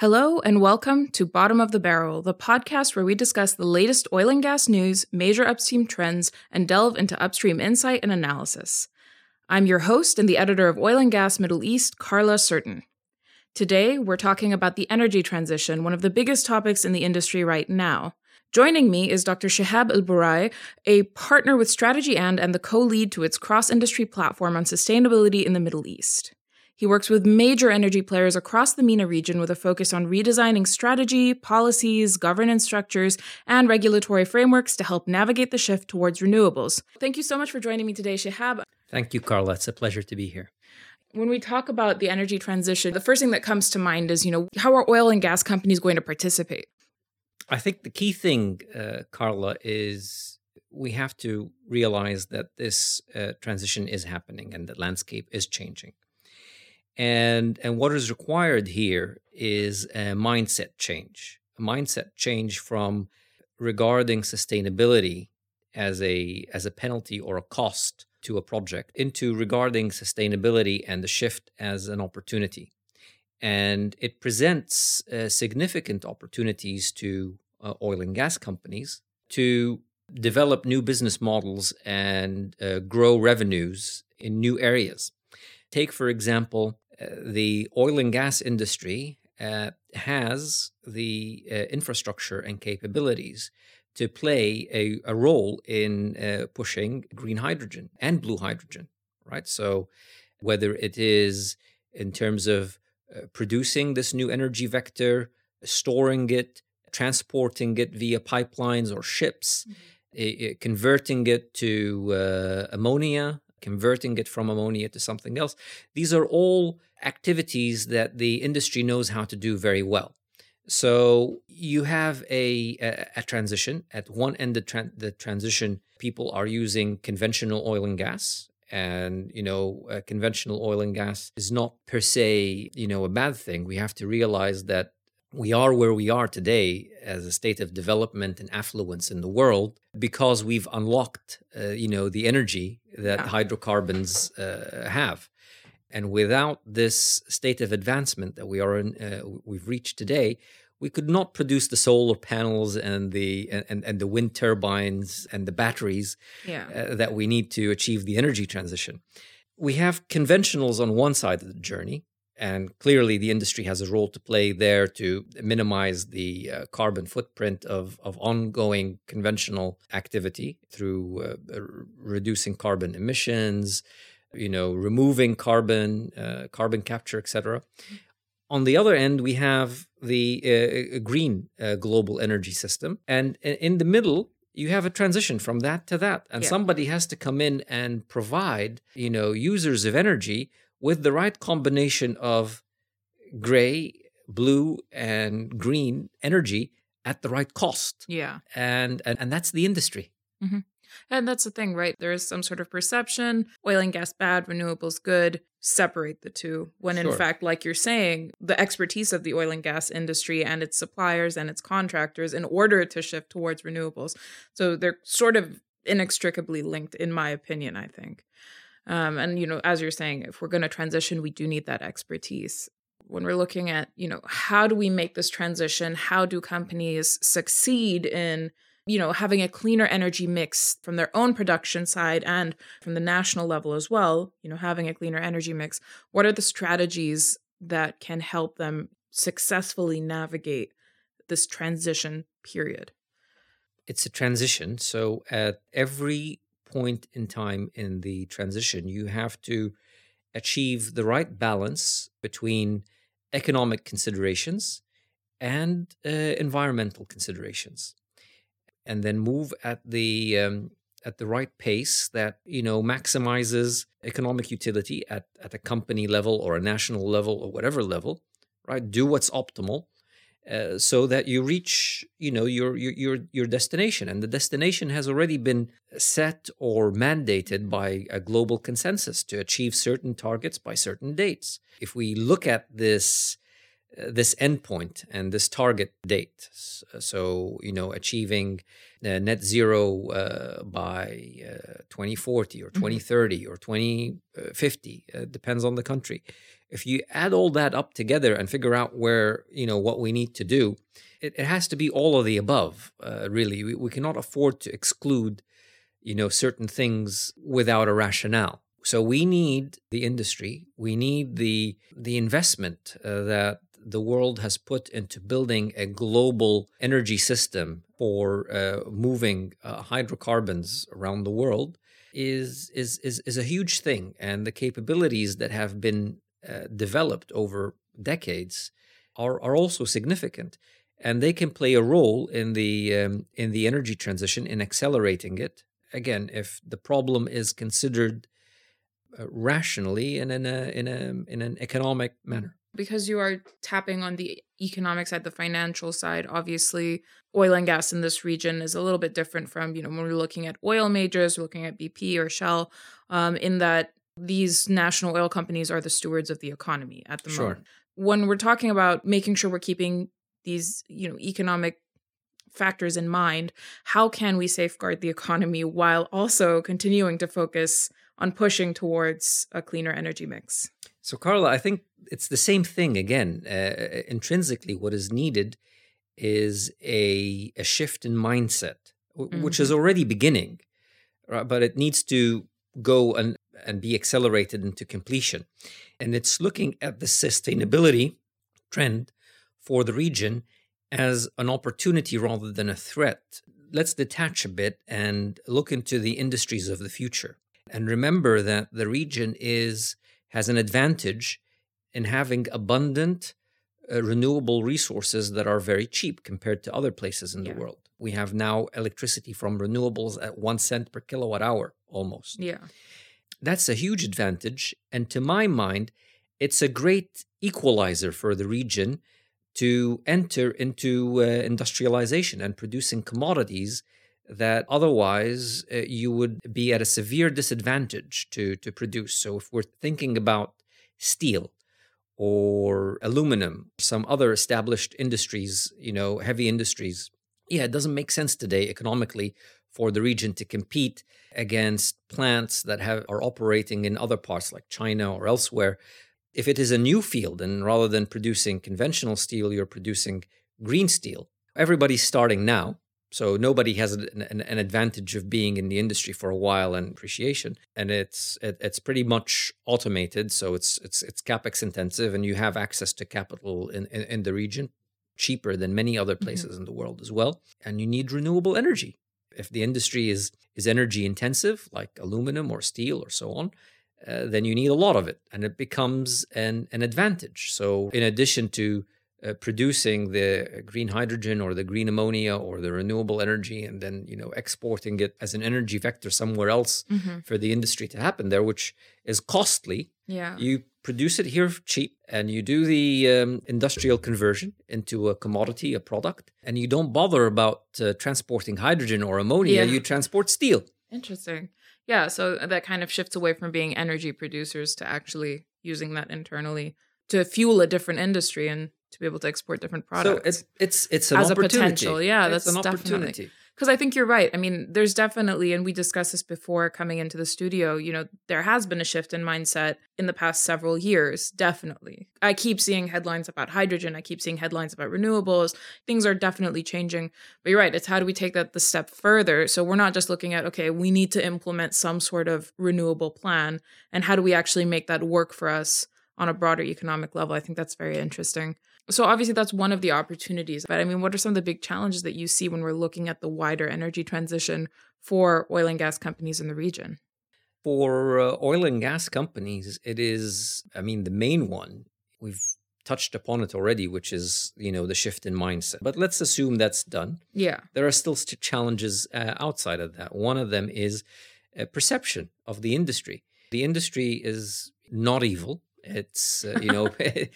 Hello, and welcome to Bottom of the Barrel, the podcast where we discuss the latest oil and gas news, major upstream trends, and delve into upstream insight and analysis. I'm your host and the editor of Oil and Gas Middle East, Carla Sertin. Today, we're talking about the energy transition, one of the biggest topics in the industry right now. Joining me is Dr. Shihab Elborai, a partner with Strategy and and the co-lead to its cross-industry platform on sustainability in the Middle East. He works with major energy players across the MENA region with a focus on redesigning strategy, policies, governance structures, and regulatory frameworks to help navigate the shift towards renewables. Thank you so much for joining me today, Shihab. Thank you, Carla. It's a pleasure to be here. When we talk about the energy transition, the first thing that comes to mind is, you know, how are oil and gas companies going to participate? I think the key thing, uh, Carla, is we have to realize that this uh, transition is happening and the landscape is changing. And, and what is required here is a mindset change, a mindset change from regarding sustainability as a, as a penalty or a cost to a project into regarding sustainability and the shift as an opportunity. And it presents uh, significant opportunities to uh, oil and gas companies to develop new business models and uh, grow revenues in new areas. Take, for example, the oil and gas industry uh, has the uh, infrastructure and capabilities to play a, a role in uh, pushing green hydrogen and blue hydrogen, right? So, whether it is in terms of uh, producing this new energy vector, storing it, transporting it via pipelines or ships, mm-hmm. converting it to uh, ammonia, converting it from ammonia to something else. These are all activities that the industry knows how to do very well. So you have a, a, a transition. At one end of tra- the transition, people are using conventional oil and gas. And, you know, uh, conventional oil and gas is not per se, you know, a bad thing. We have to realize that we are where we are today as a state of development and affluence in the world because we've unlocked, uh, you know, the energy that yeah. hydrocarbons uh, have. And without this state of advancement that we are in, uh, we've reached today, we could not produce the solar panels and the and, and the wind turbines and the batteries yeah. Uh, that we need to achieve the energy transition. We have conventionals on one side of the journey, and clearly the industry has a role to play there to minimize the uh, carbon footprint of, of ongoing conventional activity through uh, reducing carbon emissions, you know, removing carbon, uh, carbon capture, etc. On the other end, we have the uh, green uh, global energy system, and in the middle, you have a transition from that to that, and yeah. somebody has to come in and provide, you know, users of energy with the right combination of gray, blue, and green energy at the right cost. Yeah, and and, and that's the industry. Mm-hmm. And that's the thing, right? There is some sort of perception oil and gas bad, renewables good, separate the two. When sure. in fact, like you're saying, the expertise of the oil and gas industry and its suppliers and its contractors in order to shift towards renewables. So they're sort of inextricably linked, in my opinion, I think. Um, and, you know, as you're saying, if we're going to transition, we do need that expertise. When we're looking at, you know, how do we make this transition? How do companies succeed in you know, having a cleaner energy mix from their own production side and from the national level as well, you know, having a cleaner energy mix, what are the strategies that can help them successfully navigate this transition period? It's a transition. So at every point in time in the transition, you have to achieve the right balance between economic considerations and uh, environmental considerations and then move at the um, at the right pace that you know maximizes economic utility at at a company level or a national level or whatever level right? Do what's optimal uh, so that you reach you know your, your your your destination. And the destination has already been set or mandated by a global consensus to achieve certain targets by certain dates. If we look at this this endpoint and this target date. So, you know, achieving uh, net zero uh, by uh, 2040 or 2030 mm-hmm. or 2050, uh, depends on the country. If you add all that up together and figure out where, you know, what we need to do, it, it has to be all of the above, uh, really. We, we cannot afford to exclude, you know, certain things without a rationale. So we need the industry, we need the the investment uh, that the world has put into building a global energy system for uh, moving uh, hydrocarbons around the world is, is is is a huge thing, and the capabilities that have been uh, developed over decades are are also significant, and they can play a role in the um, in the energy transition in accelerating it. Again, if the problem is considered uh, rationally and in a in a in an economic manner because you are tapping on the economic side, the financial side, obviously oil and gas in this region is a little bit different from, you know, when we're looking at oil majors, we're looking at BP or Shell, um, in that these national oil companies are the stewards of the economy at the sure. moment. When we're talking about making sure we're keeping these, you know, economic factors in mind, how can we safeguard the economy while also continuing to focus on pushing towards a cleaner energy mix? So, Carla, I think it's the same thing again. Uh, intrinsically, what is needed is a, a shift in mindset, mm-hmm. which is mm-hmm. already beginning, right? but it needs to go and, and be accelerated into completion. And it's looking at the sustainability trend for the region as an opportunity rather than a threat. Let's detach a bit and look into the industries of the future. And remember that the region is has an advantage in having abundant uh, renewable resources that are very cheap compared to other places in yeah. the world. We have now electricity from renewables at one cent per kilowatt hour almost. Yeah. That's a huge advantage. And to my mind, it's a great equalizer for the region to enter into uh, industrialization and producing commodities that otherwise uh, you would be at a severe disadvantage to, to produce. So if we're thinking about steel, or aluminum, some other established industries, you know, heavy industries. Yeah, it doesn't make sense today economically for the region to compete against plants that have are operating in other parts like China or elsewhere. If it is a new field and rather than producing conventional steel, you're producing green steel, everybody's starting now so nobody has an, an, an, advantage of being in the industry for a while and appreciation, and it's it, it's pretty much automated. So it's it's it's capex intensive, and you have access to capital in in, in the region cheaper than many other mm-hmm. places mm-hmm. in the world as well. And you need renewable energy. If the industry is is energy intensive, like aluminum or steel or so on, uh, then you need a lot of it, and it becomes an an advantage. So in addition to uh, producing the green hydrogen or the green ammonia or the renewable energy and then you know exporting it as an energy vector somewhere else mm-hmm. for the industry to happen there which is costly. Yeah. You produce it here cheap and you do the um, industrial conversion into a commodity a product and you don't bother about uh, transporting hydrogen or ammonia. Yeah. you transport steel. Interesting. Yeah so that kind of shifts away from being energy producers to actually using that internally to fuel a different industry and to be able to export different products. So it's it's it's an as a potential. Yeah, it's that's an opportunity. Because I think you're right. I mean, there's definitely, and we discussed this before coming into the studio. You know, there has been a shift in mindset in the past several years. Definitely, I keep seeing headlines about hydrogen. I keep seeing headlines about renewables. Things are definitely changing. But you're right. It's how do we take that the step further? So we're not just looking at okay, we need to implement some sort of renewable plan, and how do we actually make that work for us on a broader economic level? I think that's very interesting. So obviously that's one of the opportunities. But I mean, what are some of the big challenges that you see when we're looking at the wider energy transition for oil and gas companies in the region? For uh, oil and gas companies, it is I mean, the main one we've touched upon it already, which is, you know, the shift in mindset. But let's assume that's done. Yeah. There are still challenges uh, outside of that. One of them is a perception of the industry. The industry is not evil. It's, uh, you know,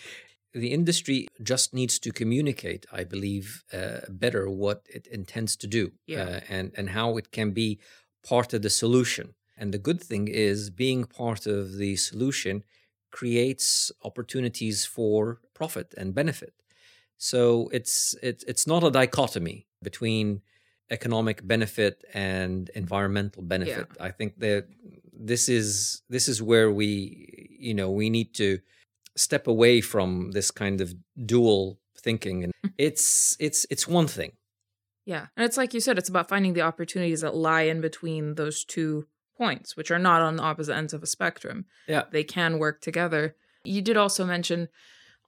the industry just needs to communicate, I believe, uh, better what it intends to do yeah. uh, and, and how it can be part of the solution. And the good thing is, being part of the solution creates opportunities for profit and benefit. So it's it's it's not a dichotomy between economic benefit and environmental benefit. Yeah. I think that this is this is where we you know we need to step away from this kind of dual thinking. And it's it's it's one thing. Yeah. And it's like you said it's about finding the opportunities that lie in between those two points which are not on the opposite ends of a spectrum. Yeah. They can work together. You did also mention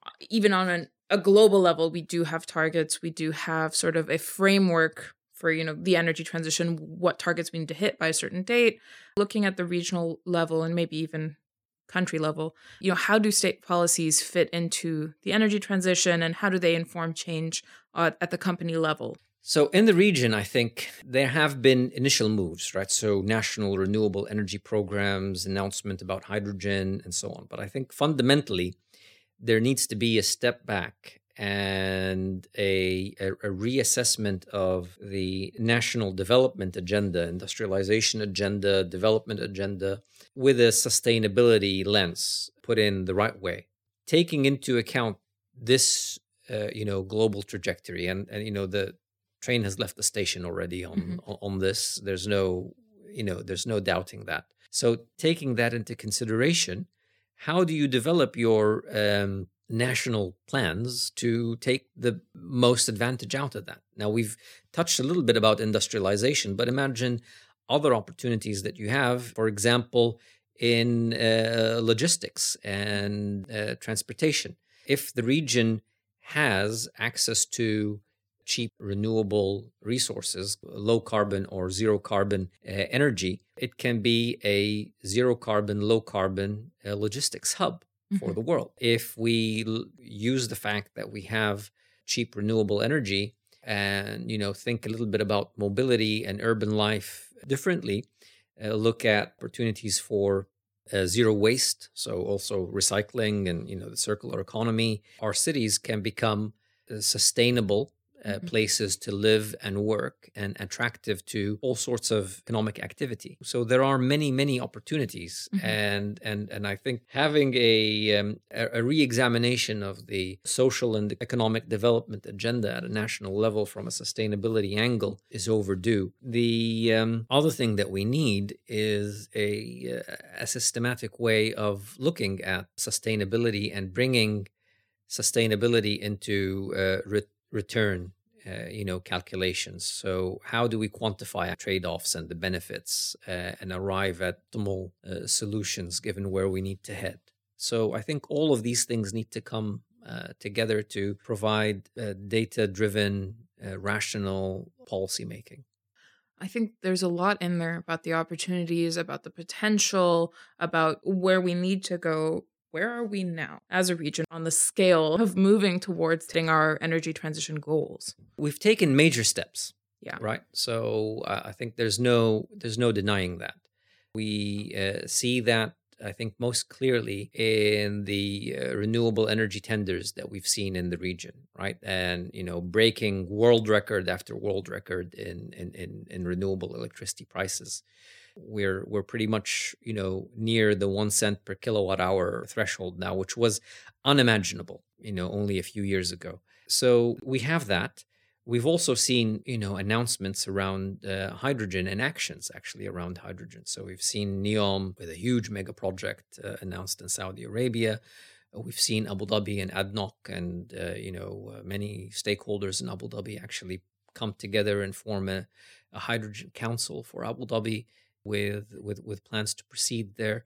uh, even on an, a global level we do have targets. We do have sort of a framework for you know the energy transition what targets we need to hit by a certain date. Looking at the regional level and maybe even country level you know how do state policies fit into the energy transition and how do they inform change uh, at the company level? So in the region i think there have been initial moves right? So national renewable energy programs announcement about hydrogen and so on. But i think fundamentally there needs to be a step back and a, a, reassessment of the national development agenda, industrialization agenda, development agenda, with a sustainability lens put in the right way, taking into account this, uh, you know, global trajectory. And, and, you know, the train has left the station already on, mm-hmm. on, on this. There's no, you know, there's no doubting that. So taking that into consideration, how do you develop your um, national plans to take the most advantage out of that. Now, we've touched a little bit about industrialization, but imagine other opportunities that you have, for example, in uh, logistics and uh, transportation. If the region has access to cheap renewable resources, low carbon or zero carbon uh, energy, it can be a zero carbon, low carbon uh, logistics hub for mm-hmm. the world. If we l- use the fact that we have cheap renewable energy and you know think a little bit about mobility and urban life differently, uh, look at opportunities for uh, zero waste, so also recycling and you know the circular economy, our cities can become uh, sustainable uh, mm-hmm. places to live and work and attractive to all sorts of economic activity. So there are many, many opportunities, mm-hmm. and and and I think having a um, a, re-examination of the social and economic development agenda at a national level from a sustainability angle is overdue. The um, other thing that we need is a uh, a systematic way of looking at sustainability and bringing sustainability into uh, re- return uh, you know calculations. So how do we quantify trade-offs and the benefits uh, and arrive at optimal uh, solutions given where we need to head? So i think all of these things need to come uh, together to provide data-driven rational policy making I think there's a lot in there about the opportunities, about the potential, about where we need to go where are we now as a region on the scale of moving towards hitting our energy transition goals? We've taken major steps. Yeah. Right. So uh, I think there's no there's no denying that. We uh, see that I think most clearly in the uh, renewable energy tenders that we've seen in the region, right? And you know, breaking world record after world record in in in, in renewable electricity prices we're we're pretty much you know near the one cent per kilowatt hour threshold now which was unimaginable you know only a few years ago. So we have that. We've also seen you know announcements around uh, hydrogen and actions actually around hydrogen. So we've seen neom with a huge mega project uh, announced in saudi arabia. We've seen abu dhabi and adnoc and uh, you know uh, many stakeholders in abu dhabi actually come together and form a, a hydrogen council for abu dhabi with with with plans to proceed there.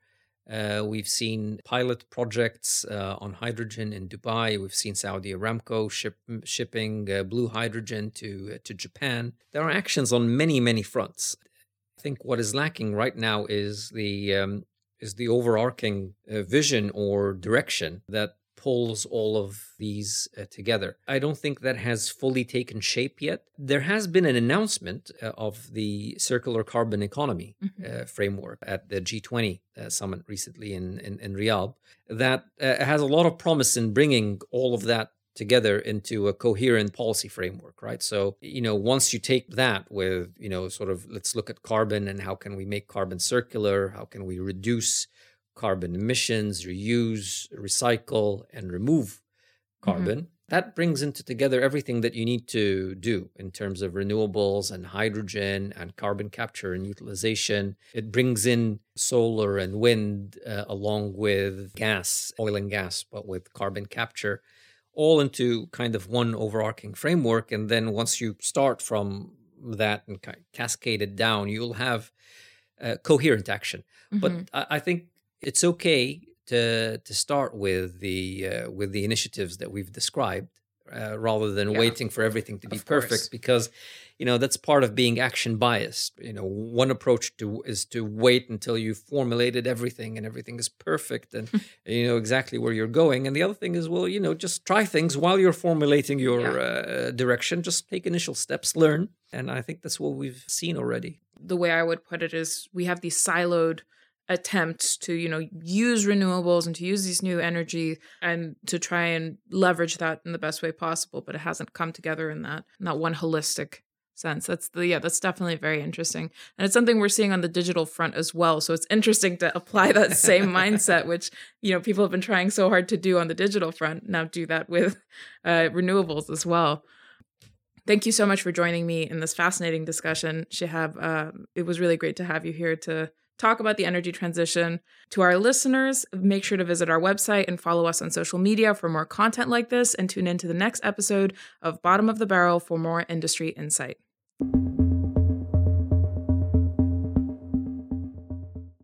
Uh, we've seen pilot projects uh, on hydrogen in Dubai. We've seen Saudi Aramco ship, shipping uh, blue hydrogen to uh, to Japan. There are actions on many many fronts. I think what is lacking right now is the um, is the overarching uh, vision or direction that pulls all of these uh, together. I don't think that has fully taken shape yet. There has been an announcement uh, of the circular carbon economy mm-hmm. uh, framework at the G20 uh, summit recently in, in, in Riyadh that uh, has a lot of promise in bringing all of that together into a coherent policy framework right so you know once you take that with you know sort of let's look at carbon and how can we make carbon circular how can we reduce carbon emissions, reuse, recycle, and remove mm-hmm. carbon. Mm-hmm. That brings into together everything that you need to do in terms of renewables and hydrogen and carbon capture and utilization. It brings in solar and wind uh, along with gas, oil and gas, but with carbon capture, all into kind of one overarching framework. And then once you start from that and cascade it down, you'll have uh, coherent action. Mm-hmm. But I, I think it's okay to to start with the uh, with the initiatives that we've described uh, rather than yeah, waiting for everything to be perfect because you know that's part of being action biased. You know one approach to is to wait until you've formulated everything and everything is perfect and you know exactly where you're going. And the other thing is well you know just try things while you're formulating your yeah. uh, direction. Just take initial steps learn. And i think that's what we've seen already. The way i would put it is we have these siloed attempts to you know use renewables and to use these new energy and to try and leverage that in the best way possible but it hasn't come together in that not one holistic sense. That's the yeah that's definitely very interesting. And it's something we're seeing on the digital front as well. So it's interesting to apply that same mindset which you know people have been trying so hard to do on the digital front now do that with uh, renewables as well. Thank you so much for joining me in this fascinating discussion, Shihab. Um, it was really great to have you here to talk about the energy transition. To our listeners, make sure to visit our website and follow us on social media for more content like this and tune in to the next episode of Bottom of the Barrel for more industry insight.